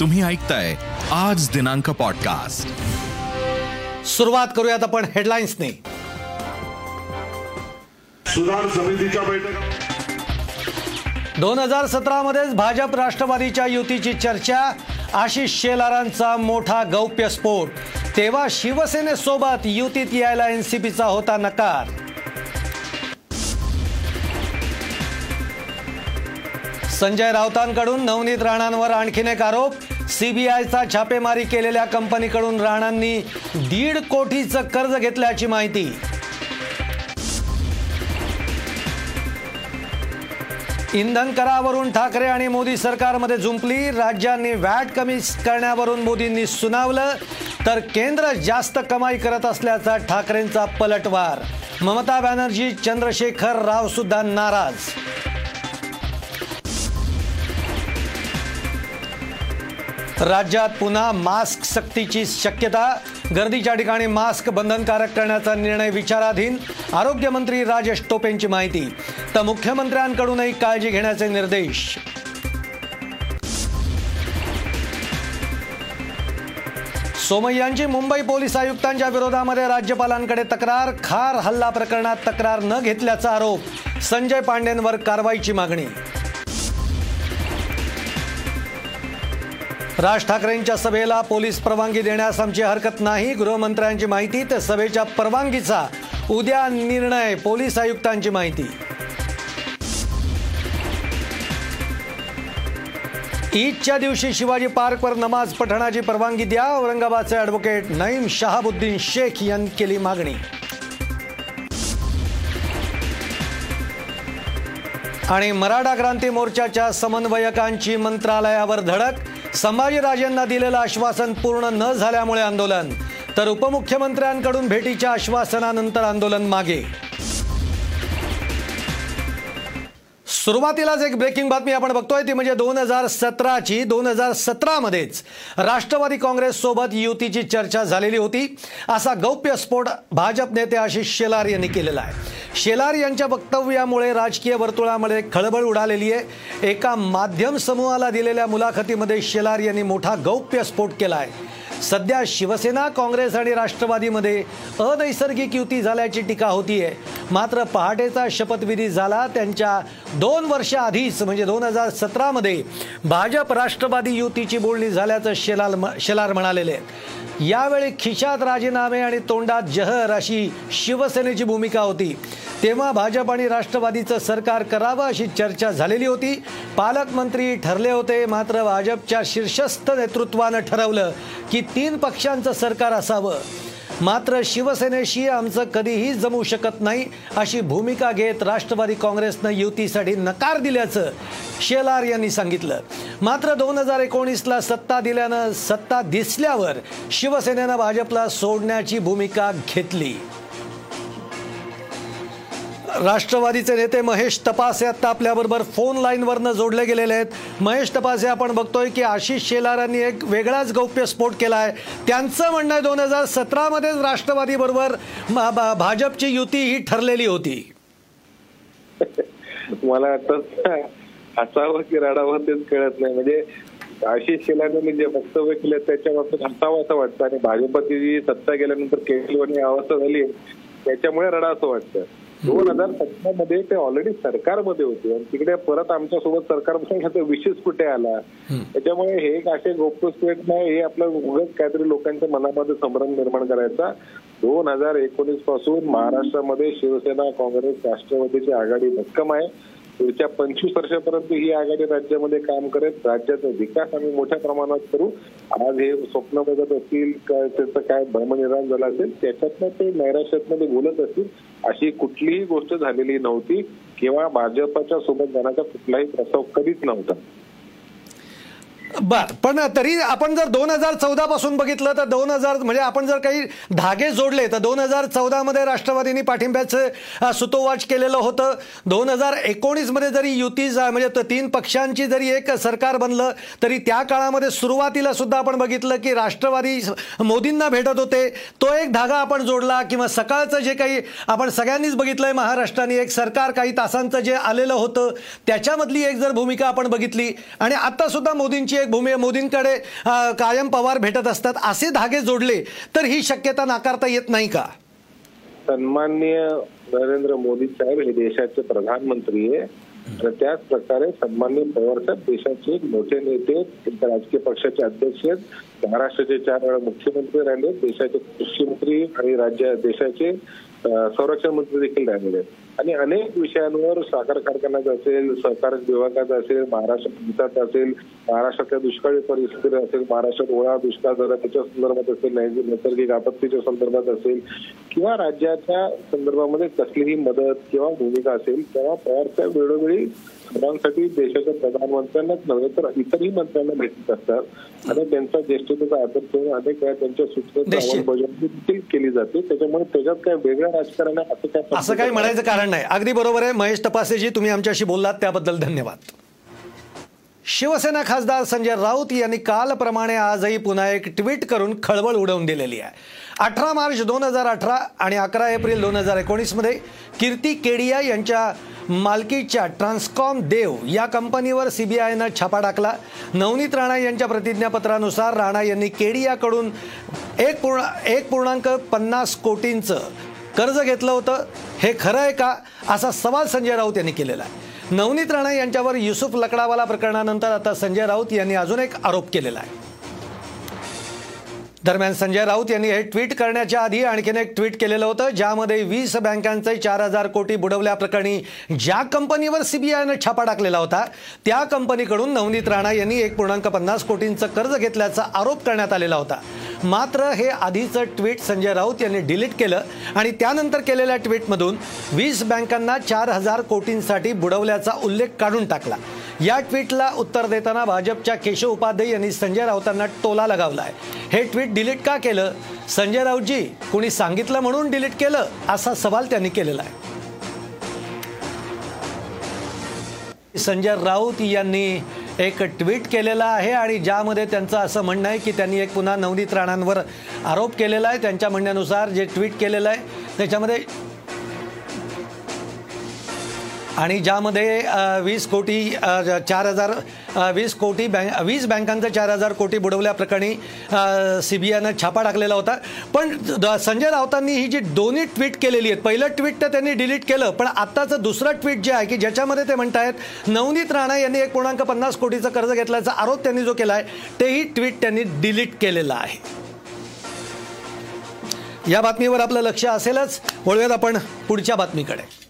तुम्ही ऐकताय आज दिनांक पॉडकास्ट सुरुवात करूयात आपण हेडलाईन्सने सुधार समितीच्या बैठका. दोन हजार सतरामध्येच भाजप राष्ट्रवादीच्या युतीची चर्चा आशिष शेलारांचा मोठा गौप्यस्फोट तेव्हा शिवसेनेसोबत युतीत यायला एनसीपीचा होता नकार. संजय राऊतांकडून नवनीत राणांवर आणखीन एक आरोप सीबीआयचा छापेमारी केलेल्या कंपनीकडून राणांनी दीड कोटीचं कर्ज घेतल्याची माहिती. इंधन करावरून ठाकरे आणि मोदी सरकारमध्ये झुंपली राज्यांनी वॅट कमी करण्यावरून मोदींनी सुनावलं तर केंद्र जास्त कमाई करत असल्याचा ठाकरेंचा पलटवार. ममता बॅनर्जी चंद्रशेखर राव सुद्धा नाराज. राज्यात पुन्हा मास्क सक्तीची शक्यता. गर्दीच्या ठिकाणी मास्क बंधनकारक करण्याचा निर्णय विचाराधीन. आरोग्यमंत्री राजेश टोपेंची माहिती. तर मुख्यमंत्र्यांकडूनही काळजी घेण्याचे निर्देश. सोमय्यांची मुंबई पोलीस आयुक्तांच्या विरोधामध्ये राज्यपालांकडे तक्रार. खार हल्ला प्रकरणात तक्रार न घेतल्याचा आरोप. संजय पांडेंवर कारवाईची मागणी. राज ठाकरेंच्या सभेला पोलीस परवानगी देण्यास आमची हरकत नाही. गृहमंत्र्यांची माहिती तर सभेच्या परवानगीचा उद्या निर्णय पोलीस आयुक्तांची माहिती. ईदच्या दिवशी शिवाजी पार्कवर नमाज पठणाची परवानगी द्या. औरंगाबादचे ॲडव्होकेट नईम शहाबुद्दीन शेख यांनी केली मागणी. आणि मराठा क्रांती मोर्चाच्या समन्वयकांची मंत्रालयावर धडक संभाजीराजेंना दिलेलं आश्वासन पूर्ण न झाल्यामुळे आंदोलन. तर उपमुख्यमंत्र्यांकडून भेटीच्या आश्वासनानंतर आंदोलन मागे. सुरुवातीलाच एक ब्रेकिंग बातमी आपण बघतोय ती म्हणजे दोन हजार सतराची दोन हजार सतरामध्येच राष्ट्रवादी काँग्रेससोबत युतीची चर्चा झालेली होती. असा गौप्यस्फोट भाजप नेते आशिष शेलार यांनी केलेला आहे. शेलार यांच्या वक्तव्यामुळे राजकीय वर्तुळामध्ये खळबळ उडालेली आहे. एका माध्यम समूहाला दिलेल्या मुलाखतीमध्ये शेलार यांनी मोठा गौप्यस्फोट केला आहे. सध्या शिवसेना काँग्रेस आणि राष्ट्रवादीमध्ये अनैसर्गिक युती झाल्याची टीका होतीये. मात्र पहाटेचा शपथविधी झाला त्यांच्या दोन वर्ष आधीच म्हणजे दोन हजार सतरामध्ये भाजप राष्ट्रवादी युतीची बोलणी झाल्याचं शेलाल शेलार म्हणालेले. आहेत यावेळी खिशात राजीनामे आणि तोंडात जहर अशी शिवसेनेची भूमिका होती. तेव्हा भाजप आणि राष्ट्रवादीचं सरकार करावं अशी चर्चा झालेली होती. पालकमंत्री ठरले होते मात्र भाजपच्या शीर्षस्थ नेतृत्वानं ठरवलं की तीन पक्षांचं सरकार असावं. मात्र शिवसेनेशी आमचं कधीही जमू शकत नाही अशी भूमिका घेत राष्ट्रवादी काँग्रेसनं युतीसाठी नकार दिल्याचं शेलार यांनी सांगितलं. मात्र दोन हजार एकोणीसला सत्ता दिल्यानं सत्ता दिसल्यावर शिवसेनेनं भाजपला सोडण्याची भूमिका घेतली. राष्ट्रवादीचे नेते महेश तपासे आता आपल्याबरोबर फोन लाईनवरनं जोडले गेलेले आहेत. महेश तपासे आपण बघतोय की आशिष शेलारांनी एक वेगळाच गौप्यस्फोट केला आहे त्यांचं म्हणणं आहे दोन हजार सतरामध्येच राष्ट्रवादीबरोबर भाजपची युती ही ठरलेली होती. मला वाटतं हसावं की रडावं तेच कळत नाही. म्हणजे आशिष शेलारांनी जे वक्तव्य केलं त्याच्यापासून हसावं असं वाटतं. आणि भाजपची जी सत्ता गेल्यानंतर केजरीवाल अवस्था झाली त्याच्यामुळे रडा असं वाटतं. दोन हजार सतरा मध्ये ते ऑलरेडी सरकारमध्ये होते. आणि तिकडे परत आमच्यासोबत सरकार बसून विशेष कुठे आला? त्याच्यामुळे हे एक असे गोप्यस्फोट नाही हे आपलं उगच काहीतरी लोकांच्या मनामध्ये संभ्रम निर्माण करायचा. दोन हजार एकोणीसपासून महाराष्ट्रामध्ये शिवसेना काँग्रेस राष्ट्रवादीची आघाडी भक्कम आहे. पुढच्या पंचवीस वर्षापर्यंत ही आघाडी राज्यामध्ये काम करत राज्याचा विकास आम्ही मोठ्या प्रमाणात करू. आज हे स्वप्न बघत असतील त्याचं काय भ्रमनिर्माण झालं असेल त्याच्यातनं ते नैराश्यातमध्ये बोलत असतील अशी कुठलीही गोष्ट झालेली नव्हती. किंवा भाजपच्या सोबत जाण्याचा कुठलाही प्रस्ताव कधीच नव्हता. बर. पण तरी आपण जर दोन हजार चौदा पासून बघितलं तर दोन हजार म्हणजे आपण जर काही धागे जोडले तर दोन हजार चौदामध्ये राष्ट्रवादीने पाठिंब्याचं सुतोवाच केलेलं होतं. दोन हजार एकोणीसमध्ये जरी युती म्हणजे तीन पक्षांची जरी एक सरकार बनलं तरी त्या काळामध्ये सुरुवातीला सुद्धा आपण बघितलं की राष्ट्रवादी मोदींना भेटत होते. तो एक धागा आपण जोडला किंवा सकाळचं जे काही आपण सगळ्यांनीच बघितलंय महाराष्ट्राने एक सरकार काही तासांचं जे आलेलं होतं त्याच्यामधली एक जर भूमिका आपण बघितली. आणि आता सुद्धा मोदींची एक भूमी मोदींकडे कायम पवार भेटत असतात असे धागे जोडले तर ही शक्यता नाकारता येत नाही का? सन्माननीय नरेंद्र मोदी साहेब हे देशाचे प्रधानमंत्री आहे. आणि त्याच प्रकारे सन्मान्य पवार साहेब देशाचे मोठे नेते राजकीय पक्षाचे अध्यक्ष आहेत. महाराष्ट्राचे चार वेळा मुख्यमंत्री राहिले देशाचे कृषी मंत्री आणि राज्य देशाचे संरक्षण मंत्री देखील राहिलेले आहेत. आणि अनेक विषयांवर साखर कारखान्यात असेल सहकार विभागात असेल महाराष्ट्र हितात असेल महाराष्ट्रातल्या दुष्काळी परिस्थिती असेल महाराष्ट्रात ओळा दुष्काळ झाला त्याच्या संदर्भात असेल नैसर्गिक नैसर्गिक आपत्तीच्या संदर्भात असेल किंवा राज्याच्या संदर्भामध्ये कसलीही मदत किंवा भूमिका असेल तेव्हा पवार साहेब वेळोवेळी सर्वांसाठी देशाच्या प्रधानमंत्र्यांनाच नव्हे तर इतरही मंत्र्यांना भेटत असतात. आणि त्यांचा ज्येष्ठतेचा आदर ठेवून अनेक वेळा त्यांच्या सूचनेची निश्चित. अंमलबजावणी देखील केली जाते. त्याच्यामुळे त्याच्यात काय वेगळं राजकारण असं काय असं काही म्हणायचं कारण नाही. अगदी बरोबर आहे. महेश तपासेजी तुम्ही आमच्याशी बोललात त्याबद्दल धन्यवाद. शिवसेना खासदार संजय राऊत यांनी कालप्रमाणे आजही पुन्हा एक ट्विट करून खळबळ उडवून दिलेली आहे. अठरा मार्च दोन हजार अठरा आणि अकरा एप्रिल दोन हजार एकोणीसमध्ये कीर्ती केडिया यांच्या मालकीच्या ट्रान्सकॉम देव या कंपनीवर सीबीआयनं छापा टाकला. नवनीत राणा यांच्या प्रतिज्ञापत्रानुसार राणा यांनी केडियाकडून एक पूर्ण एक पूर्णांक पन्नास कोटींचं कर्ज घेतलं होतं. हे खरं आहे का? असा सवाल संजय राऊत यांनी केलेला आहे. नवनीत राणा यांच्यावर युसुफ लकडावाला प्रकरणानंतर आता संजय राऊत यांनी अजून एक आरोप केलेला आहे. दरम्यान संजय राऊत यांनी हे ट्विट करण्याच्या आधी आणखीन एक ट्विट केलेलं होतं ज्यामध्ये वीस बँकांचे चार हजार कोटी बुडवल्याप्रकरणी ज्या कंपनीवर सीबीआयनं छापा टाकलेला होता त्या कंपनीकडून नवनीत राणा यांनी एक पूर्णांक पन्नास कोटींचं कर्ज घेतल्याचा आरोप करण्यात आलेला होता. मात्र हे आधीचं ट्विट संजय राऊत यांनी डिलीट केलं आणि त्यानंतर केलेल्या ट्विटमधून वीस बँकांना चार हजार कोटींसाठी बुडवल्याचा उल्लेख काढून टाकला. या ट्विटला उत्तर देताना भाजपच्या केशव उपाध्याय यांनी संजय राऊतांना टोला लगावला आहे हे ट्विट डिलीट का केलं? संजय राऊतजी कुणी सांगितलं म्हणून डिलीट केलं? असा सवाल त्यांनी केलेला आहे. संजय राऊत यांनी एक ट्विट केलेला आहे आणि ज्यामध्ये त्यांचं असं म्हणणं आहे की त्यांनी एक पुन्हा नवनीत राणांवर आरोप केलेला आहे. त्यांच्या म्हणण्यानुसार जे ट्विट केलेलं आहे त्याच्यामध्ये आणि ज्यामध्ये वीस कोटी चार हजार वीस कोटी बँक वीस बँकांचं चार हजार कोटी बुडवल्याप्रकरणी सी बी आयनं छापा टाकलेला होता. पण द- संजय राऊतांनी ही जी दोन्ही ट्विट केलेली आहेत पहिलं ट्विट तर त्यांनी डिलीट केलं पण आत्ताचं दुसरं ट्विट जे आहे की ज्याच्यामध्ये ते म्हणत आहेत नवनीत राणा यांनी एक पूर्णांक पन्नास कोटीचं कर्ज घेतल्याचा आरोप त्यांनी जो केला आहे तेही ट्विट त्यांनी डिलीट केलेलं आहे. या बातमीवर आपलं लक्ष असेलच. वळूयात आपण पुढच्या बातमीकडे.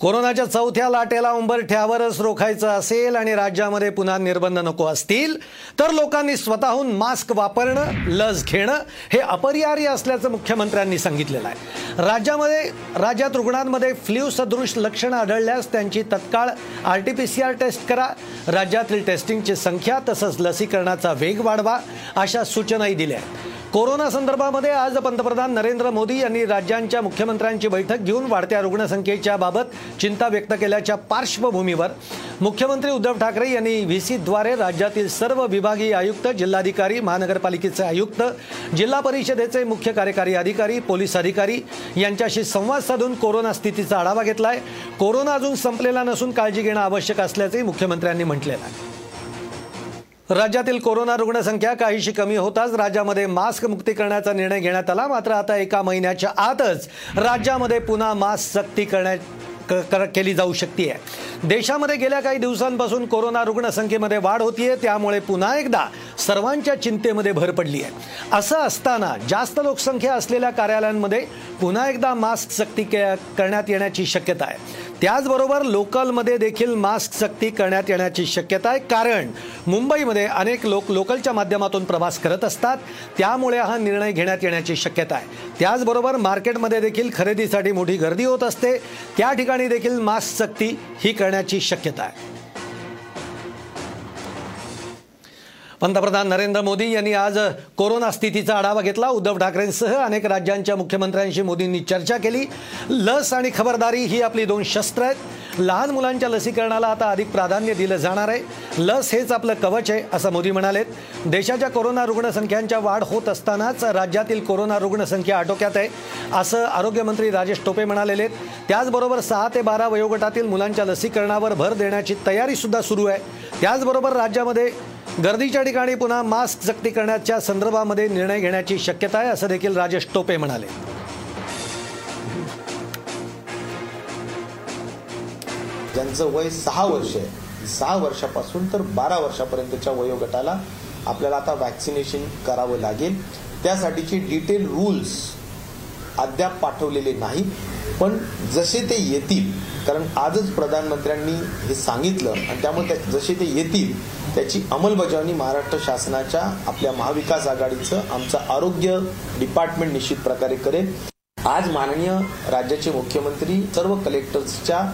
कोरोनाच्या चौथ्या लाटेला उंबरठ्यावरच रोखायचं असेल आणि राज्यामध्ये पुन्हा निर्बंध नको असतील तर लोकांनी स्वतःहून मास्क वापरणं लस घेणं हे अपरिहार्य असल्याचं मुख्यमंत्र्यांनी सांगितलेलं आहे. राज्यामध्ये राज्यात रुग्णांमध्ये फ्ल्यू सदृश लक्षणं आढळल्यास त्यांची तत्काळ R T P C R test करा राज्यातील टेस्टिंगची संख्या तसंच लसीकरणाचा वेग वाढवा अशा सूचनाही दिल्या आहेत. कोरोना संदर्भामध्ये आज पंतप्रधान नरेंद्र मोदी यांनी राज्यांच्या मुख्यमंत्र्यांची बैठक घेऊन वाढत्या रुग्णसंख्येच्या बाबत चिंता व्यक्त केल्याच्या पार्श्वभूमीवर मुख्यमंत्री उद्धव ठाकरे यांनी व्ही सीद्वारे राज्यातील सर्व विभागीय आयुक्त जिल्हाधिकारी महानगरपालिकेचे आयुक्त जिल्हा परिषदेचे मुख्य कार्यकारी अधिकारी पोलीस अधिकारी यांच्याशी संवाद साधून कोरोना स्थितीचा आढावा घेतला आहे कोरोना अजून संपलेला नसून काळजी घेणं आवश्यक असल्याचंही मुख्यमंत्र्यांनी म्हटलेलं आहे. राज्यातील कोरोना रुग्णसंख्या काहीशी कमी होताच राज्यामध्ये मास्क मुक्ती करण्याचा निर्णय घेण्यात आला. मात्र आता एका महिन्याच्या आतच राज्यामध्ये पुन्हा मास्क सक्ती करण्या क- कर- केली जाऊ शकते देशामध्ये गेल्या काही दिवसांपासून कोरोना रुग्णसंख्येमध्ये वाढ होतीये. त्यामुळे पुन्हा एकदा सर्वांच्या चिंतेमध्ये भर पडली आहे असं असताना जास्त लोकसंख्या असलेल्या कार्यालयांमध्ये पुन्हा एकदा मास्क सक्ती करण्यात येण्याची शक्यता आहे. त्याचबरोबर लोकलमध्ये देखील मास्क सक्ती करण्यात येण्याची शक्यता आहे. कारण मुंबईमध्ये अनेक लोक लोकलच्या माध्यमातून प्रवास करत असतात. त्यामुळे हा निर्णय घेण्यात येण्याची शक्यता आहे. त्याचबरोबर मार्केटमध्ये देखील खरेदीसाठी मोठी गर्दी होत असते. त्या ठिकाणी देखील मास्क सक्ती ही करण्याची शक्यता आहे. पंतप्रधान नरेंद्र मोदी यांनी आज कोरोना स्थितीचा आढावा घेतला. उद्धव ठाकरेंसह अनेक राज्यांच्या मुख्यमंत्र्यांशी मोदींनी चर्चा केली. लस आणि खबरदारी ही आपली दोन शस्त्र आहेत. लहान मुलांच्या लसीकरणाला आता अधिक प्राधान्य दिलं जाणार आहे. लस हेच आपलं कवच आहे असं मोदी म्हणालेत. देशाच्या कोरोना रुग्णसंख्यांच्या वाढ होत असतानाच राज्यातील कोरोना रुग्णसंख्या आटोक्यात आहे असं आरोग्यमंत्री राजेश टोपे म्हणालेले त्याचबरोबर सहा ते बारा वयोगटातील मुलांच्या लसीकरणावर भर देण्याची तयारी सुद्धा सुरू आहे. त्याचबरोबर राज्यामध्ये गर्दीच्या ठिकाणी पुन्हा मास्क सक्ती करण्याच्या संदर्भामध्ये निर्णय घेण्याची शक्यता आहे असं देखील राजेश टोपे म्हणाले. ज्यांचं वय सहा वर्ष आहे सहा वर्षापासून तर बारा वर्षापर्यंतच्या वयोगटाला आपल्याला आता वॅक्सिनेशन करावं लागेल. त्यासाठीचे डिटेल रूल्स अद्याप पाठवलेले नाहीत पण जसे ते येतील कारण आजच प्रधानमंत्र्यांनी हे सांगितलं आणि त्यामुळे त्या- जसे ते येतील त्याची अंमलबजावणी महाराष्ट्र शासनाच्या आपल्या महाविकास आघाडीचं आमचं आरोग्य डिपार्टमेंट निश्चित प्रकारे करेल. आज माननीय राज्याचे मुख्यमंत्री सर्व कलेक्टर्सच्या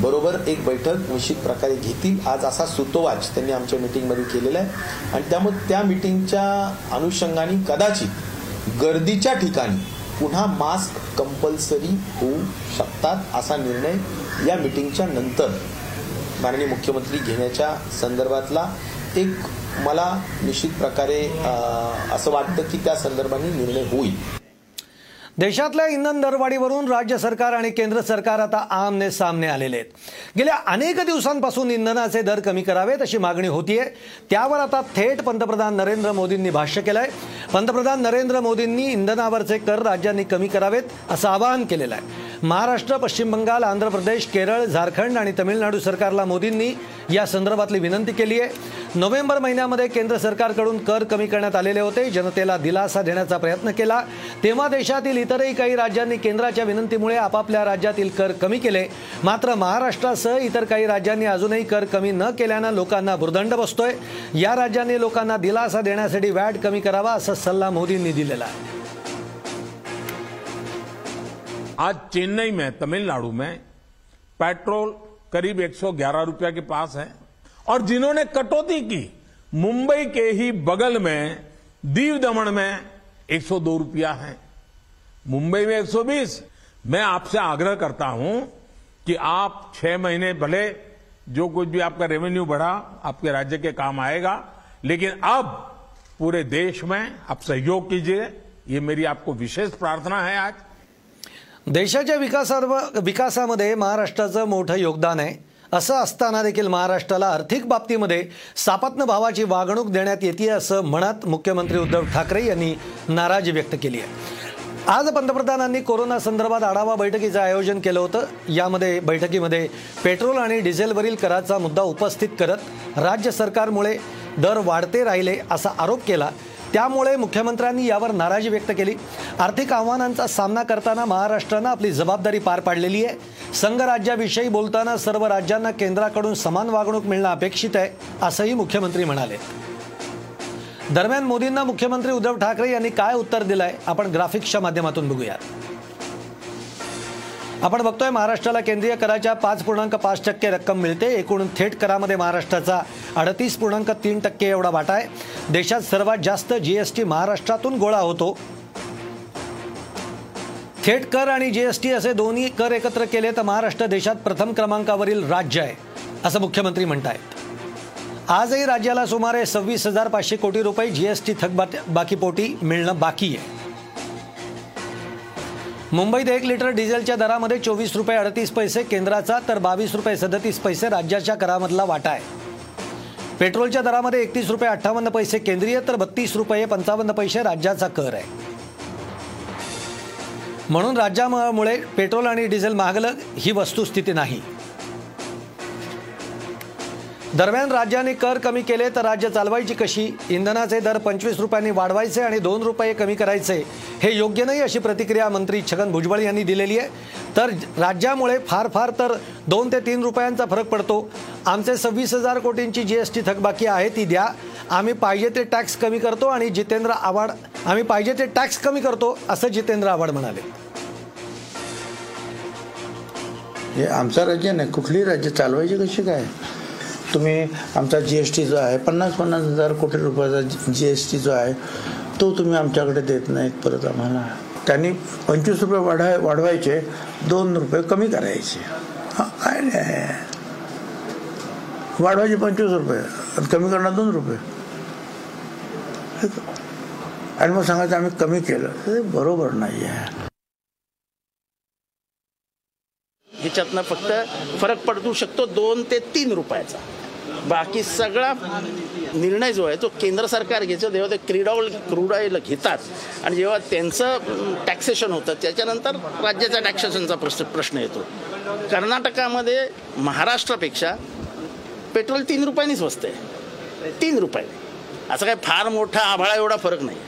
बरोबर एक बैठक निश्चित प्रकारे घेतील. आज असा सुतोवाच त्यांनी आमच्या मीटिंगमध्ये केलेला आहे. आणि त्यामुळे त्या मीटिंगच्या अनुषंगाने कदाचित गर्दीच्या ठिकाणी पुन्हा मास्क कंपल्सरी होऊ शकतात असा निर्णय या मीटिंगच्या नंतर माननीय मुख्यमंत्री घेण्याच्या संदर्भातला एक मला निश्चित प्रकारे असं वाटतं की त्या संदर्भाने निर्णय होईल. देशातल्या इंधन दरवाढीवरून राज्य सरकार आणि केंद्र सरकार आता आमने सामने आलेले आहेत. गेल्या अनेक दिवसांपासून इंधनाचे दर कमी करावेत अशी मागणी होतीये. त्यावर आता थेट पंतप्रधान नरेंद्र मोदींनी भाष्य केलंय. पंतप्रधान नरेंद्र मोदींनी इंधनावरचे कर राज्यांनी कमी करावेत असं आवाहन केलेलं आहे. महाराष्ट्र पश्चिम बंगाल आंध्र प्रदेश केरळ झारखंड आणि तमिळनाडू सरकारला मोदींनी या संदर्भातली विनंती केली आहे. नोव्हेंबर महिन्यामध्ये केंद्र सरकारकडून कर कमी करण्यात आलेले होते. जनतेला दिलासा देण्याचा प्रयत्न केला. तेव्हा देशातील इतरही काही राज्यांनी केंद्राच्या विनंतीमुळे आपापल्या राज्यातील कर कमी केले. मात्र महाराष्ट्रासह इतर काही राज्यांनी अजूनही कर कमी न केल्यानं लोकांना भुर्दंड बसतोय. या राज्यांनी लोकांना दिलासा देण्यासाठी वॅट कमी करावा असा सल्ला मोदींनी दिलेला आहे. आज चेन्नई में, तमिलनाडु में पेट्रोल करीब 111 रुपया के पास है और जिन्होंने कटौती की, मुंबई के ही बगल में, दीव दमन में 102 रुपया है। मुंबई में 120 मैं आपसे आग्रह करता हूँ कि आप छह महीने भले जो कुछ भी आपका रेवेन्यू बढ़ा, आपके राज्य के काम आएगा, लेकिन अब पूरे देश में आप सहयोग कीजिए, ये मेरी आपको विशेष प्रार्थना है आज। देशाच्या विकासावर विकासामध्ये महाराष्ट्राचं मोठं योगदान आहे. असं असताना देखील महाराष्ट्राला आर्थिक बाबतीमध्ये सापत्न भावाची वागणूक देण्यात येते असं म्हणत मुख्यमंत्री उद्धव ठाकरे यांनी नाराजी व्यक्त केली आहे. आज पंतप्रधानांनी कोरोना संदर्भात आढावा बैठकीचं आयोजन केलं होतं. यामध्ये बैठकीमध्ये पेट्रोल आणि डिझेलवरील कराचा मुद्दा उपस्थित करत राज्य सरकारमुळे दर वाढते राहिले असा आरोप केला. त्यामुळे मुख्यमंत्र्यांनी यावर नाराजी व्यक्त केली. आर्थिक आव्हानांचा सामना करताना महाराष्ट्रानं आपली जबाबदारी पार पाडलेली आहे. संघराज्याविषयी बोलताना सर्व राज्यांना केंद्राकडून समान वागणूक मिळणं अपेक्षित आहे असंही मुख्यमंत्री म्हणाले. दरम्यान मोदींना मुख्यमंत्री उद्धव ठाकरे यांनी काय उत्तर दिलंय आपण ग्राफिक्सच्या माध्यमातून बघूयात. आपण बघतोय महाराष्ट्राला केंद्रीय कराच्या पाच पूर्णांक पाच टक्के रक्कम मिळते. एकूण थेट करामध्ये महाराष्ट्राचा अडतीस पूर्णांक तीन टक्के एवढा वाटा आहे. देशात सर्वात जास्त जीएसटी महाराष्ट्रातून गोळा होतो. थेट कर आणि जीएसटी असे दोन्ही कर एकत्र केले तर महाराष्ट्र देशात प्रथम क्रमांकावरील राज्य आहे असं मुख्यमंत्री म्हणतायत. आजही राज्याला सुमारे सव्वीस हजार पाचशे कोटी रुपये जीएसटी बाकीपोटी मिळणं बाकी आहे. मुंबईत एक लिटर डिझेलच्या दरामध्ये चोवीस रुपये अडतीस पैसे केंद्राचा तर बावीस रुपये सदतीस पैसे राज्याच्या करामधला वाटा आहे. पेट्रोलच्या दरामध्ये एकतीस रुपये अठ्ठावन्न पैसे केंद्रीय तर बत्तीस रुपये पंचावन्न पैसे राज्याचा कर आहे. म्हणून राज्यामुळे पेट्रोल आणि डिझेल महागलं ही वस्तुस्थिती नाही. दरम्यान राज्याने कर कमी केले तर राज्य चालवायची कशी? इंधनाचे दर पंचवीस रुपयांनी वाढवायचे आणि दोन रुपये कमी करायचे हे योग्य नाही अशी प्रतिक्रिया मंत्री छगन भुजबळ यांनी दिलेली आहे. तर राज्यामुळे फार फार तर दोन ते तीन रुपयांचा फरक पडतो. आमचे सव्वीस हजार कोटींची जी एस टी थकबाकी आहे ती द्या. आम्ही पाहिजे ते टॅक्स कमी करतो आणि जितेंद्र आव्हाड आम्ही पाहिजे ते टॅक्स कमी करतो असं जितेंद्र आव्हाड म्हणाले. हे आमचं राज्य नाही कुठली राज्य? चालवायची कशी काय? तुम्ही आमचा जी एस टी जो आहे पन्नास पन्नास हजार कोटी रुपयाचा जी एस टी जो आहे तो तुम्ही आमच्याकडे देत नाहीत परत आम्हाला. त्यांनी पंचवीस रुपये वाढाय वाढवायचे दोन रुपये कमी करायचे. हा, काय नाही वाढवायचे पंचवीस रुपये कमी करणार दोन रुपये. आणि मग सांगायचं आम्ही कमी केलं. ते बरोबर नाही आहे ह्याच्यातनं फक्त फरक पडू शकतो दोन ते तीन रुपयाचा. बाकी सगळा निर्णय जो आहे तो केंद्र सरकार घ्यायचं जेव्हा ते क्रीड ऑइल क्रूड ऑइल घेतात. आणि जेव्हा त्यांचं टॅक्सेशन होतं त्याच्यानंतर राज्याच्या टॅक्सेशनचा प्रश्न प्रश्न येतो. कर्नाटकामध्ये महाराष्ट्रापेक्षा पेट्रोल तीन रुपयांनी स्वस्त आहे तीन रुपयाने असं काय फार मोठा आभाळा एवढा फरक नाही.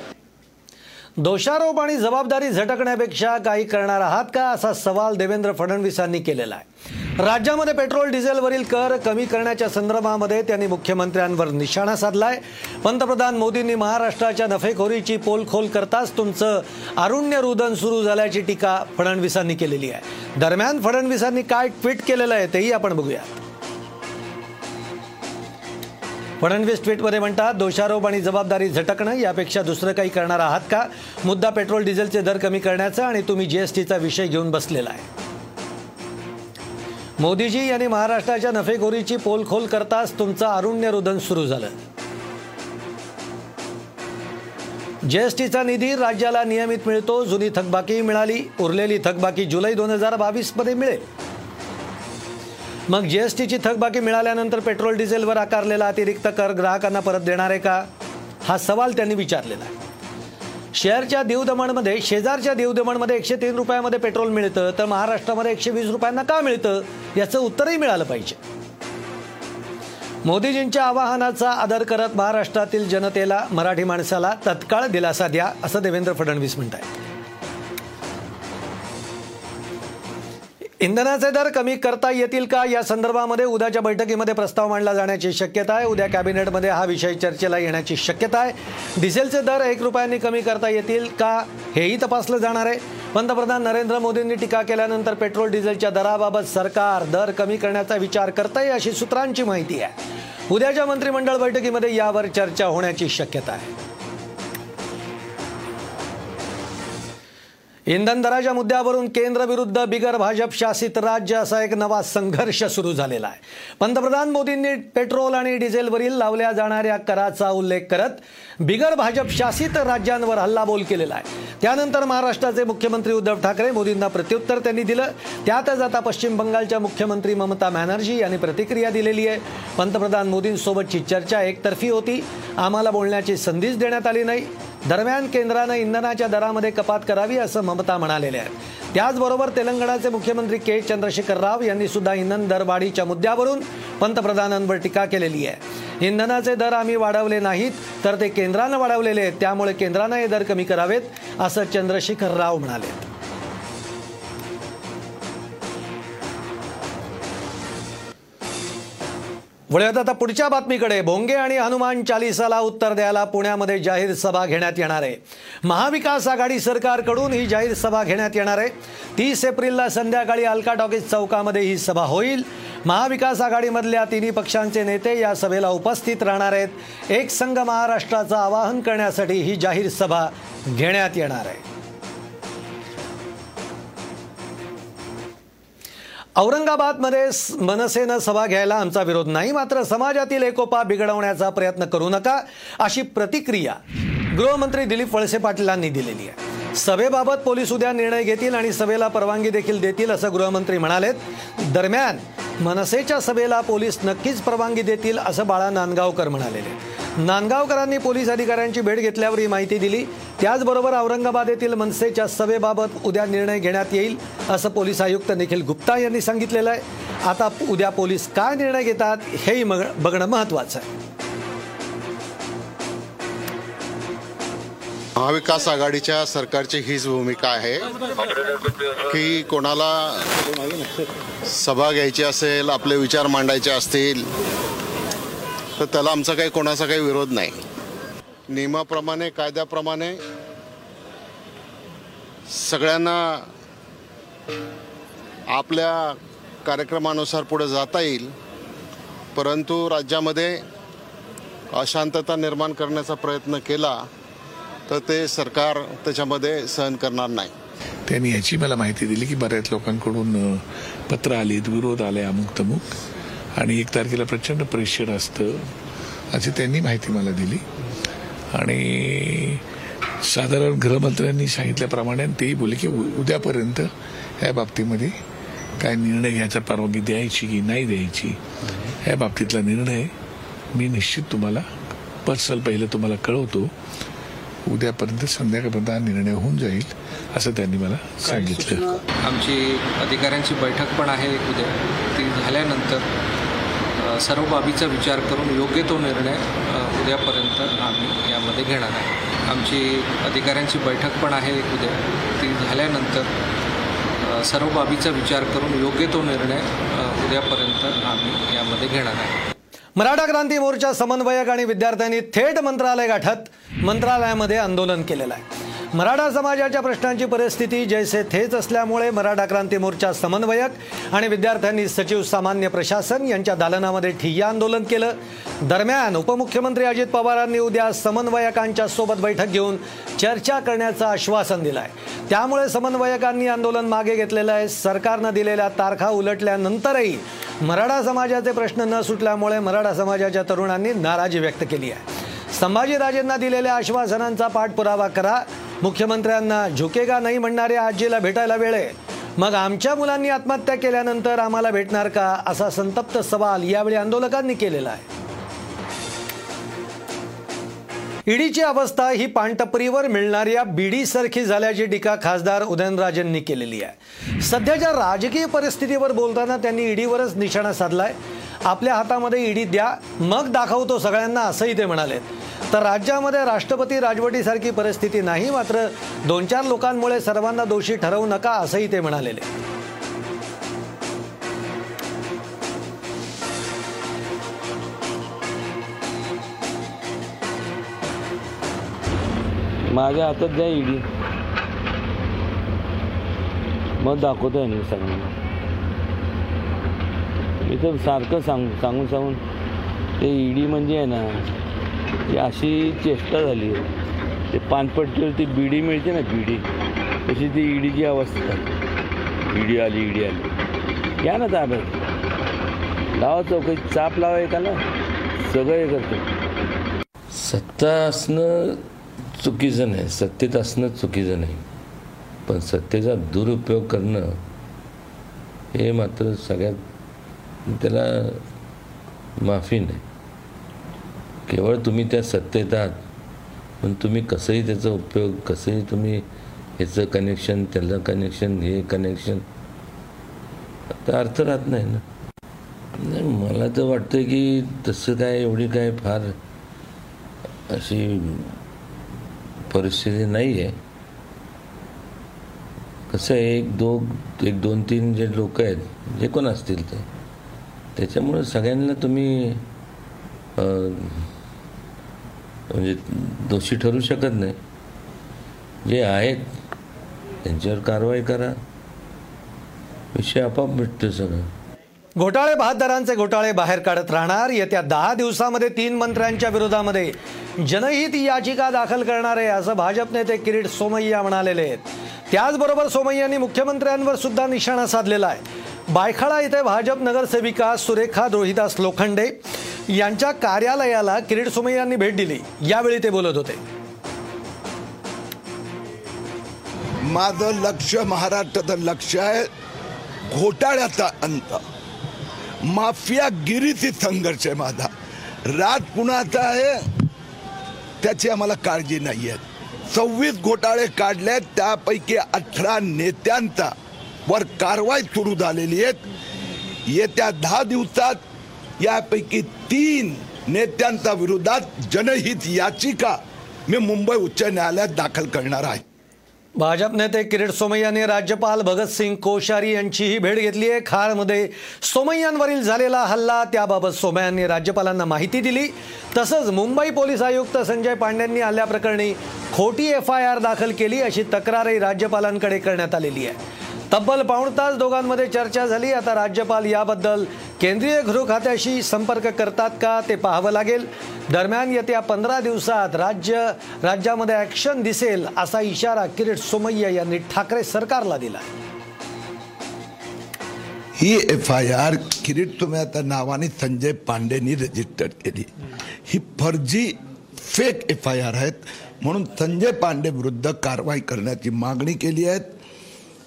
दोषारोप आणि जबाबदारी झटकण्यापेक्षा काही करणार आहात का? असा सवाल देवेंद्र फडणवीसांनी केलेला आहे. राज्यामध्ये पेट्रोल डिझेलवरील कर कमी करण्याच्या संदर्भामध्ये त्यांनी मुख्यमंत्र्यांवर निशाणा साधलाय. पंतप्रधान मोदींनी महाराष्ट्राच्या नफेखोरीची पोलखोल करताच तुमचं अरुण्य रुदन सुरू झाल्याची टीका फडणवीसांनी केलेली आहे. दरम्यान फडणवीसांनी काय ट्विट केलेलं आहे तेही आपण बघूया फडणवीस ट्विटमध्ये म्हणतात दोषारोप आणि जबाबदारी झटकणं यापेक्षा दुसरं काही करणार आहात का? मुद्दा पेट्रोल डिझेलचे दर कमी करण्याचा आणि तुम्ही जीएसटीचा विषय घेऊन बसलेला आहे. मोदीजी यांनी महाराष्ट्राच्या नफेखोरीची पोलखोल करताच तुमचं अरुण्य रुदन सुरू झालं. जीएसटीचा निधी राज्याला नियमित मिळतो जुनी थकबाकी मिळाली उरलेली थकबाकी जुलै दोन हजार बावीसमध्ये मिळेल. मग जीएसटीची थकबाकी मिळाल्यानंतर पेट्रोल डिझेलवर आकारलेला अतिरिक्त कर ग्राहकांना परत देणार आहे का? हा सवाल त्यांनी विचारलेला आहे. शहरच्या दीवदमणमध्ये शेजारच्या दीवदमणमध्ये एकशे तीन रुपयामध्ये पेट्रोल मिळतं तर महाराष्ट्रामध्ये एकशे वीस रुपयांना का मिळतं? याचं उत्तरही मिळालं पाहिजे. मोदीजींच्या आवाहनाचा आदर करत महाराष्ट्रातील जनतेला मराठी माणसाला तत्काळ दिलासा द्या असं देवेंद्र फडणवीस म्हणत आहेत इंधनाचे दर कमी करता येतील का? या संदर्भामध्ये उद्याच्या बैठकीमध्ये प्रस्ताव मांडला जाण्याची शक्यता आहे. उद्या कॅबिनेटमध्ये हा विषय चर्चेला येण्याची शक्यता आहे. डिझेलचे दर एक रुपयांनी कमी करता येतील का? हेही तपासलं जाणार आहे. पंतप्रधान नरेंद्र मोदींनी टीका केल्यानंतर पेट्रोल डिझेलच्या दराबाबत सरकार दर कमी करण्याचा विचार करतंय अशी सूत्रांची माहिती आहे. उद्याच्या मंत्रिमंडळ बैठकीमध्ये यावर चर्चा होण्याची शक्यता आहे. इंधन दराच्या मुद्द्यावरून केंद्र विरुद्ध बिगर भाजप शासित राज्य असा एक नवा संघर्ष सुरू झालेला आहे. पंतप्रधान मोदींनी पेट्रोल आणि डिझेलवरील लावल्या जाणाऱ्या कराचा उल्लेख करत बिगर भाजप शासित राज्यांवर हल्लाबोल केलेला आहे. त्यानंतर महाराष्ट्राचे मुख्यमंत्री उद्धव ठाकरे मोदींना प्रत्युत्तर त्यांनी दिलं. त्यातच आता पश्चिम बंगालच्या मुख्यमंत्री ममता बॅनर्जी यांनी प्रतिक्रिया दिलेली आहे. पंतप्रधान मोदींसोबतची चर्चा एकतर्फी होती. आम्हाला बोलण्याची संधीच देण्यात आली नाही. दरम्यान केंद्रानं इंधनाच्या दरामध्ये कपात करावी असं ममता म्हणालेल्या आहेत. त्याचबरोबर तेलंगणाचे मुख्यमंत्री के. चंद्रशेखर राव यांनी सुद्धा इंधन दरवाढीच्या मुद्द्यावरून पंतप्रधानांवर टीका केलेली आहे. इंधनाचे दर आम्ही वाढवले नाहीत तर ते केंद्रानं वाढवलेले आहेत. त्यामुळे केंद्रानं हे दर कमी करावेत असं चंद्रशेखर राव म्हणाले. वळूयात आता पुढच्या बातमीकडे. भोंगे आणि हनुमान चालिसाला उत्तर द्यायला पुण्यामध्ये जाहीर सभा घेण्यात येणार आहे. महाविकास आघाडी सरकारकडून ही जाहीर सभा घेण्यात येणार आहे. तीस एप्रिलला संध्याकाळी अल्का टॉकीज चौकामध्ये ही सभा होईल. महाविकास आघाडीमधल्या तिन्ही पक्षांचे नेते या सभेला उपस्थित राहणार आहेत. एक संघ महाराष्ट्राचं आवाहन करण्यासाठी ही जाहीर सभा घेण्यात येणार आहे. औरंगाबादमध्ये स- मनसेनं सभा घ्यायला आमचा विरोध नाही मात्र समाजातील एकोपा बिघडवण्याचा प्रयत्न करू नका अशी प्रतिक्रिया गृहमंत्री दिलीप वळसे पाटलांनी दिलेली आहे. सभेबाबत पोलीस उद्या निर्णय घेतील आणि सभेला परवानगी देखील देतील असं गृहमंत्री म्हणालेत. दरम्यान मनसेच्या सभेला पोलीस नक्कीच परवानगी देतील असं बाळा नांदगावकर म्हणालेले नांदगावकरांनी पोलीस अधिकाऱ्यांची भेट घेतल्यावर ही माहिती दिली. त्याचबरोबर औरंगाबाद येथील मनसेच्या सभेबाबत उद्या निर्णय घेण्यात येईल असं पोलीस आयुक्त निखिल गुप्ता यांनी सांगितलेलं आहे. आता उद्या पोलीस काय निर्णय घेतात हेही मग- बघणं महत्त्वाचं आहे. महाविकास आघाडीच्या सरकारची हीच भूमिका आहे. की कोणाला सभा घ्यायची असेल आपले विचार मांडायचे असतील तर त्याला आमचा काही कोणाचा काही विरोध नाही. नियमाप्रमाणे कायद्याप्रमाणे सगळ्यांना आपल्या कार्यक्रमानुसार पुढे जाता येईल परंतु राज्यामध्ये अशांतता निर्माण करण्याचा प्रयत्न केला तर ते सरकार त्याच्यामध्ये सहन करणार नाही. त्यांनी याची मला माहिती दिली की बऱ्याच लोकांकडून पत्र आलीत विरोध आले अमुक तमुक. आणि एक तारखेला प्रचंड प्रेशर असतं. अशी त्यांनी माहिती मला दिली. आणि साधारण गृहमंत्र्यांनी सांगितल्याप्रमाणे तेही बोलले की उद्यापर्यंत या बाबतीमध्ये काय निर्णय घ्यायचा परवानगी द्यायची की नाही द्यायची या बाबतीतला निर्णय मी निश्चित तुम्हाला पर्सनल पहिलं तुम्हाला कळवतो. उद्यापर्यंत संध्याकाळपर्यंत हा निर्णय होऊन जाईल असं त्यांनी मला सांगितलं. आमची अधिकाऱ्यांची बैठक पण आहे उद्या. ती झाल्यानंतर सर्व बाबीचा विचार करून योग्य तो निर्णय उद्यापर्यंत आम्ही यामध्ये घेणार आहे. आमची अधिकाऱ्यांची बैठक पण आहे उद्या. ती झाल्यानंतर सर्व बाबीचा विचार करून योग्य तो निर्णय उद्यापर्यंत आम्ही यामध्ये घेणार आहे. मराठा क्रांती मोर्चा समन्वयक आणि विद्यार्थ्यांनी थेट मंत्रालय गाठत मंत्रालयामध्ये आंदोलन केलेलं आहे. मराठा समाजाच्या प्रश्नांची परिस्थिती जैसे थेच असल्यामुळे मराठा क्रांती मोर्चा समन्वयक आणि विद्यार्थ्यांनी सचिव सामान्य प्रशासन यांच्या दालनामध्ये ठिय्या आंदोलन केलं. दरम्यान उपमुख्यमंत्री अजित पवारांनी उद्या समन्वयकांच्या सोबत बैठक घेऊन चर्चा करण्याचं आश्वासन दिलं आहे त्यामुळे समन्वयकांनी आंदोलन मागे घेतलेलं आहे. सरकारनं दिलेल्या तारखा उलटल्यानंतरही मराठा समाजाचे प्रश्न न सुटल्यामुळे मराठा समाजाच्या तरुणांनी नाराजी व्यक्त केली आहे. संभाजीराजेंना दिलेल्या आश्वासनांचा पाठपुरावा करा. मुख्यमंत्र्यांना झुकेगा नाही म्हणणाऱ्या आजीला भेटायला वेळ आहे. मग आमच्या मुलांनी आत्महत्या केल्यानंतर आम्हाला भेटणार का असा संतप्त सवाल यावेळी आंदोलकांनी केलेला आहे. ईडीची अवस्था ही पानटपरीवर मिळणाऱ्या बीडीसारखी झाल्याची टीका खासदार उदयनराजेंनी केलेली आहे. सध्याच्या राजकीय परिस्थितीवर बोलताना त्यांनी ईडीवरच निशाणा साधलाय. आपल्या हातामध्ये ईडी द्या मग दाखवतो सगळ्यांना असंही ते म्हणाले तर राज्यामध्ये राष्ट्रपती राजवटीसारखी परिस्थिती नाही मात्र दोन चार लोकांमुळे सर्वांना दोषी ठरवू नका असंही ते म्हणालेले. माझ्या हातात द्या ईडी. मग दाखवतो आहे सगळ्यांना. मी तर सारखं सांग सांगून सांगून ते ईडी म्हणजे आहे ना ही अशी चेष्टा झाली. आहे ते पानपट्टीवरती बीडी मिळते ना बीडी. तशी ती ईडीची अवस्था. ईडी आली ईडी आली. या ना ताब्यात. लावा चौकशी. चाप लावा एकाला. सगळं हे करतो. सत्ता असणं चुकीचं नाही. सत्तेत असणं चुकीचं नाही. पण सत्तेचा दुरुपयोग करणं हे मात्र सगळ्यात त्याला माफी नाही. केवळ तुम्ही त्या सत्तेत आहात पण तुम्ही कसंही त्याचा उपयोग कसंही तुम्ही ह्याचं कनेक्शन त्याला कनेक्शन हे कनेक्शन आता अर्थ राहत नाही ना. नाही मला तर वाटतं की तसं काय एवढी काय फार अशी परिस्थिती नाही आहे कसं आहे एक दो एक दोन तीन जे लोक आहेत जे कोण असतील ते त्याच्यामुळं सगळ्यांना तुम्ही म्हणजे दोषी ठरू शकत नाही. जे आहेत त्यांच्यावर कारवाई करा. विषय आपाप मिटतो सगळं. घोटाळे बहादरांचे घोटाळे बाहेर काढत राहणार. येत्या दहा दिवसामध्ये तीन मंत्र्यांच्या विरोधामध्ये जनहित याचिका दाखल करणार आहे असं भाजप नेते किरीट सोमय्या म्हणालेले आहेत. त्याचबरोबर सोमय्यांनी मुख्यमंत्र्यांवर सुद्धा निशाणा साधलेला आहे. बायखाळा इथे भाजप नगरसेविका सुरेखा रोहिदास लोखंडे यांच्या कार्यालयाला किरीट सोमय्यांनी भेट दिली. यावेळी ते बोलत होते. माझं लक्ष महाराष्ट्राचं लक्ष आहे. घोटाळ्याचा अंत. माफियागिरीची संघर्ष आहे माझा. राज कुणाचा आहे? त्याची आम्हाला काळजी नाही आहे सव्वीस घोटाळे काढले त्यापैकी अठरा नेत्यांचा वर कारवाई सुरू झालेली आहे येत्या दहा दिवसात यापैकी तीन नेत्यांच्या विरोधात जनहित याचिका मी मुंबई उच्च न्यायालयात दाखल करणार आहे. भाजप नेते किरीट सोमय्यांनी राज्यपाल भगतसिंग कोश्यारी यांचीही भेट घेतली आहे. खारमध्ये सोमय्यांवरील झालेला हल्ला त्याबाबत सोमय्यांनी राज्यपालांना माहिती दिली. तसंच मुंबई पोलीस आयुक्त संजय पांड्यांनी हल्ल्याप्रकरणी खोटी एफ आय आर दाखल केली अशी तक्रारही राज्यपालांकडे करण्यात आलेली आहे. तब्बल पाऊण तास दोघांमध्ये चर्चा झाली. आता राज्यपाल याबद्दल केंद्रीय गृह खात्याशी संपर्क करतात का ते पाहावं लागेल. दरम्यान येत्या पंधरा दिवसात राज्य राज्यामध्ये ॲक्शन दिसेल असा इशारा किरीट सोमय्या यांनी ठाकरे सरकारला दिला. ही एफ आय आर किरीट तुम्ही आता नावाने संजय पांडेनी रजिस्टर केली. ही फर्जी फेक एफ आय आर आहेत. म्हणून संजय पांडे विरुद्ध कारवाई करण्याची मागणी केली आहे.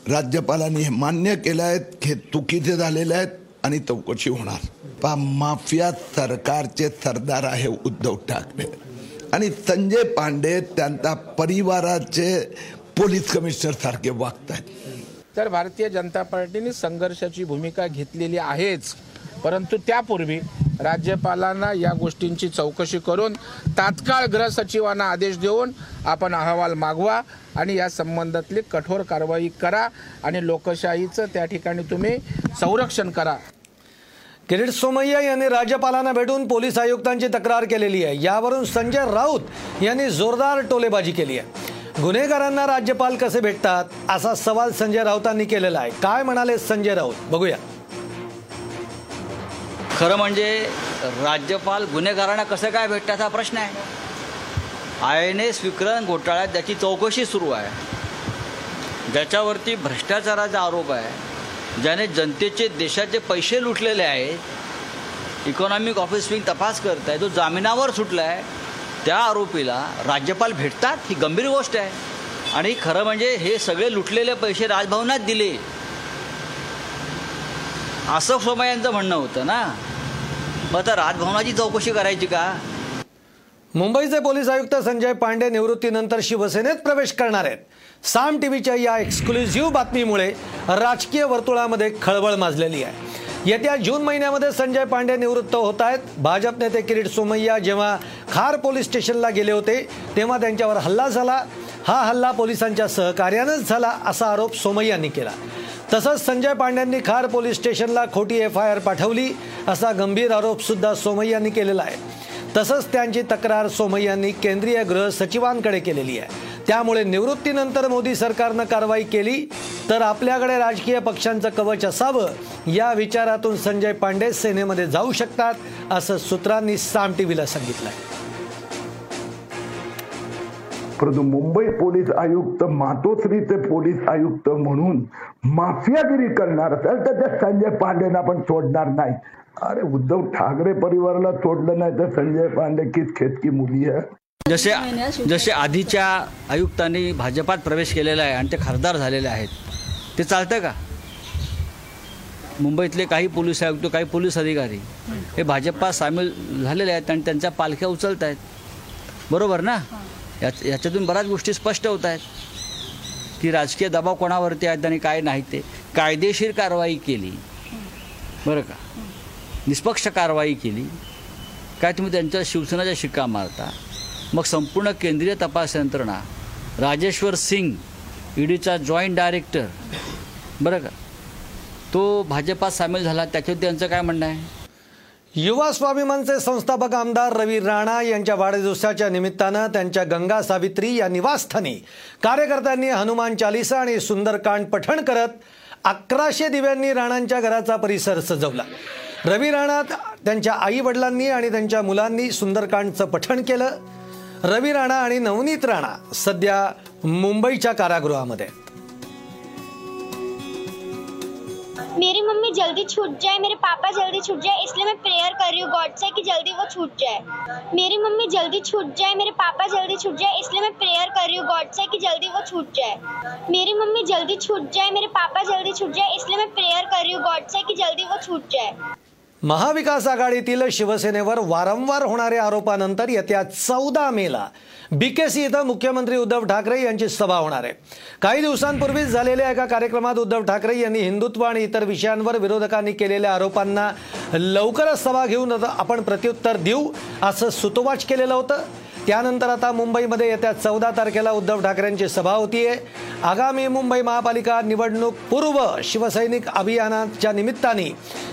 राज्यपालांनी हे मान्य केलं आहेत हे चुकीचे झालेले आहेत आणि चौकशी होणार. पा माफिया सरकारचे सरदार आहे उद्धव ठाकरे. आणि संजय पांडे त्यांच्या परिवाराचे पोलीस कमिशनर सारखे वागत आहेत तर भारतीय जनता पार्टीने संघर्षाची भूमिका घेतलेली आहेच. परंतु त्यापूर्वी राज्यपालांना या गोष्टींची चौकशी करून तात्काळ गृह सचिवांना आदेश देऊन आपण अहवाल मागवा आणि या संबंधातली कठोर कारवाई करा आणि लोकशाहीचं त्या ठिकाणी तुम्ही संरक्षण करा. किरीट सोमय्या यांनी राज्यपालांना भेटून पोलीस आयुक्तांची तक्रार केलेली आहे. यावरून संजय राऊत यांनी जोरदार टोलेबाजी केली आहे. गुन्हेगारांना राज्यपाल कसे भेटतात असा सवाल संजय राऊतांनी केलेला आहे. काय म्हणाले संजय राऊत? बघूया. खरं म्हणजे राज्यपाल गुन्हेगारांना कसं काय भेटतात हा प्रश्न आहे. आय एन एस विक्रम घोटाळ्यात त्याची चौकशी सुरू आहे. ज्याच्यावरती भ्रष्टाचाराचा आरोप आहे. ज्याने जनतेचे देशाचे पैसे लुटलेले आहेत. इकॉनॉमिक ऑफिस विंग तपास करत आहे जो जामिनावर सुटला आहे त्या आरोपीला राज्यपाल भेटतात ही गंभीर गोष्ट आहे. आणि खरं म्हणजे हे सगळे लुटलेले पैसे राजभवनात दिले. असं सोमय्यांचं म्हणणं होतं ना. मग आता राजभवनाची चौकशी करायची का? मुंबईचे पोलीस आयुक्त संजय पांडे निवृत्तीनंतर शिवसेनेत प्रवेश करणार आहेत. साम टीव्हीच्या या एक्सक्लुझिव्ह बातमीमुळे राजकीय वर्तुळामध्ये खळबळ माजलेली आहे. येत्या जून महिन्यामध्ये संजय पांडे निवृत्त होत आहेत. भाजप नेते किरीट सोमय्या जेव्हा खार पोलीस स्टेशनला गेले होते तेव्हा त्यांच्यावर हल्ला झाला. हा हल्ला पोलिसांच्या सहकार्यानंच झाला असा आरोप सोमय्यांनी केला. तसंच संजय पांड्यांनी खार पोलीस स्टेशनला खोटी एफ आय आर पाठवली असा गंभीर आरोप सुद्धा सोमय्यांनी केलेला आहे. तसंच त्यांची तक्रार सोमय्यांनी केंद्रीय गृह सचिवांकडे केलेली आहे. त्यामुळे निवृत्तीनंतर मोदी सरकारनं कारवाई केली तर आपल्याकडे राजकीय पक्षांचं कवच असावं या विचारातून संजय पांडे सेनेमध्ये जाऊ शकतात असं सूत्रांनी साम टीव्हीला सांगितलं परंतु मुंबई पोलीस आयुक्त मातोश्रीचे पोलीस आयुक्त म्हणून माफियागिरी करणार असेल तर त्या संजय पांडेना पण सोडणार नाही. अरे उद्धव ठाकरे परिवाराला सोडलं नाही तर संजय पांडे किस खेतकी मुली आहे जसे जसे आधीच्या आयुक्तांनी भाजपात प्रवेश केलेला आहे आणि ते खासदार झालेले आहेत ते चालतं का? मुंबईतले काही पोलीस आयुक्त काही पोलीस अधिकारी हे भाजपात सामील झालेले आहेत आणि त्यांच्या पालख्या उचलत आहेत बरोबर ना? या याच्यातून बऱ्याच गोष्टी स्पष्ट होत आहेत की राजकीय दबाव कोणावरती आहेत आणि काय नाही ते. कायदेशीर कारवाई केली. बरं का? निष्पक्ष कारवाई केली. काय तुम्ही त्यांच्या शिवसेनाच्या शिक्का मारता? मग संपूर्ण केंद्रीय तपास यंत्रणा राजेश्वर सिंग ईडीचा जॉईंट डायरेक्टर बरं का? तो भाजपात सामील झाला. त्याच्यावर त्यांचं काय म्हणणं आहे? युवा स्वाभिमानचे संस्थापक आमदार रवी राणा यांच्या वाढदिवसाच्या निमित्तानं त्यांच्या गंगा सावित्री या निवासस्थानी कार्यकर्त्यांनी हनुमान चालिसा आणि सुंदरकांड पठण करत अकराशे दिव्यांनी राणांच्या घराचा परिसर सजवला. रवी राणा त्यांच्या आई वडिलांनी आणि त्यांच्या मुलांनी सुंदरकांडचं पठण केलं. रवी राणा आणि नवनीत राणा सध्या मुंबईच्या कारागृहामध्ये मेरी मम्मी जल्दी छूट जाए, मेरे पापा जल्दी छूट जाए, इसलिए मैं प्रेयर कर रही हूँ गॉड से कि जल्दी वो छूट जाए। मेरी मम्मी जल्दी छूट जाए, मेरे पापा जल्दी छूट जाए, इसलिए मैं प्रेयर कर रही हूँ गॉड से कि जल्दी वो छूट जाए। मेरी मम्मी जल्दी छूट जाए, मेरे पापा जल्दी छूट जाए, इसलिए मैं प्रेयर कर रही हूँ गॉड से कि जल्दी वो छूट जाए। महाविकास आघाडीतील शिवसेनेवर वारंवार होणाऱ्या आरोपानंतर येत्या चौदा मेला बीकेसी इथं मुख्यमंत्री उद्धव ठाकरे यांची सभा होणार आहे. काही दिवसांपूर्वीच झालेल्या एका कार्यक्रमात उद्धव ठाकरे यांनी हिंदुत्व आणि इतर विषयांवर विरोधकांनी केलेल्या आरोपांना लवकरच सभा घेऊन आपण प्रत्युत्तर देऊ असं सुतोवाच केलेलं होतं. त्यानंतर आता मुंबईमध्ये येत्या चौदा तारखेला उद्धव ठाकरेंची सभा होतीये. आगामी मुंबई महापालिका निवडणूक पूर्व शिवसैनिक अभियानाच्या निमित्ताने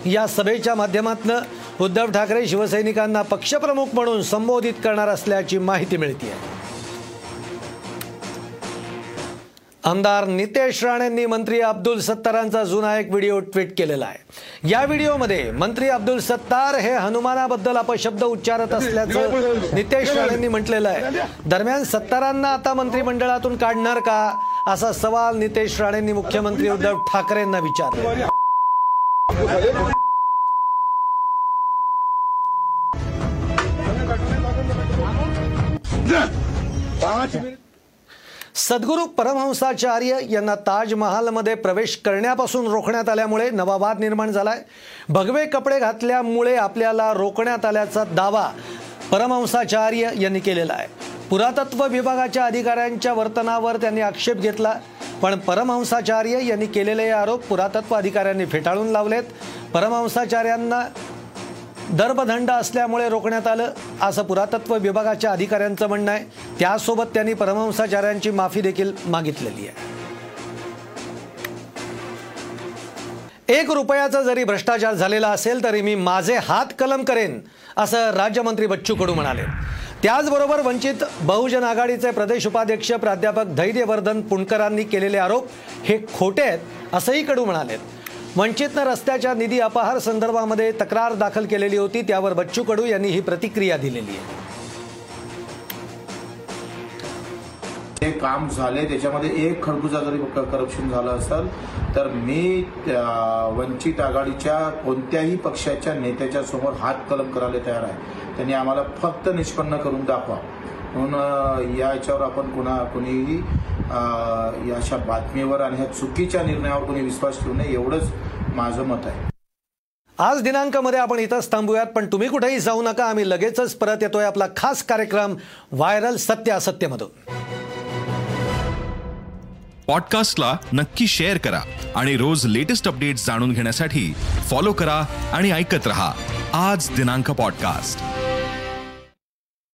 या सभेच्या माध्यमातून उद्धव ठाकरे शिवसैनिकांना पक्षप्रमुख म्हणून संबोधित करणार असल्याची माहिती मिळते आहे आमदार नितेश राणेंनी मंत्री अब्दुल सत्तारांचा जुना एक व्हिडिओ ट्विट केलेला आहे. या व्हिडिओमध्ये मंत्री अब्दुल सत्तार हे हनुमानाबद्दल अपशब्द उच्चारत असल्याचं नितेश राणेंनी म्हटलेलं आहे. दरम्यान सत्तारांना आता मंत्रिमंडळातून काढणार का? असा सवाल नितेश राणेंनी मुख्यमंत्री उद्धव ठाकरेंना विचारला सद्गुरू परमहंसाचार्य यांना ताजमहालमध्ये प्रवेश करण्यापासून रोखण्यात आल्यामुळे नवा वाद निर्माण झालाय. भगवे कपडे घातल्यामुळे आपल्याला रोखण्यात आल्याचा दावा परमहंसाचार्य यांनी केलेला आहे. पुरातत्व विभागाच्या अधिकाऱ्यांच्या वर्तनावर त्यांनी आक्षेप घेतला पण परमहंसाचार्य यांनी केलेले हे आरोप पुरातत्व अधिकाऱ्यांनी फेटाळून लावलेत. परमहंसाचार्यांना दर्भदंड असल्यामुळे रोखण्यात आलं असं पुरातत्व विभागाच्या अधिकाऱ्यांचं म्हणणं आहे. त्यासोबत त्यांनी परमहंसाचार्यांची माफी देखील मागितलेली आहे. एक रुपयाचा जरी भ्रष्टाचार झालेला असेल तरी मी माझे हात कलम करेन असं राज्यमंत्री बच्चू कडू म्हणाले. त्याचबरोबर वंचित बहुजन आघाडीचे प्रदेश उपाध्यक्ष प्राध्यापक धैर्यवर्धन पुणकरांनी केलेले आरोप हे खोटे आहेत असंही कडू म्हणालेत वंचितनं रस्त्याच्या निधी अपहार संदर्भामध्ये तक्रार दाखल केलेली होती त्यावर बच्चू कडू यांनी ही प्रतिक्रिया दिलेली आहे. जे काम झाले त्याच्यामध्ये एक खडबुजा जरी करप्शन झालं असेल तर मी वंचित आघाडीच्या कोणत्याही पक्षाच्या नेत्याच्या समोर हात कलम करायला तयार आहे. त्यांनी आम्हाला फक्त निष्पन्न करून दाखवा. म्हणून या याच्यावर आपण कुणा कुणीही अशा बातमीवर आणि ह्या चुकीच्या निर्णयावर कोणी विश्वास ठेवू नये एवढंच माझं मत आहे. आज दिनांकामध्ये आपण इथंच थांबूयात पण तुम्ही कुठेही जाऊ नका आम्ही लगेचच परत येतोय आपला खास कार्यक्रम व्हायरल सत्य असत्यमधून पॉडकास्टला नक्की शेअर करा आणि रोज लेटेस्ट अपडेट्स जाणून घेण्यासाठी फॉलो करा आणि ऐकत रहा. आज दिनांक पॉडकास्ट.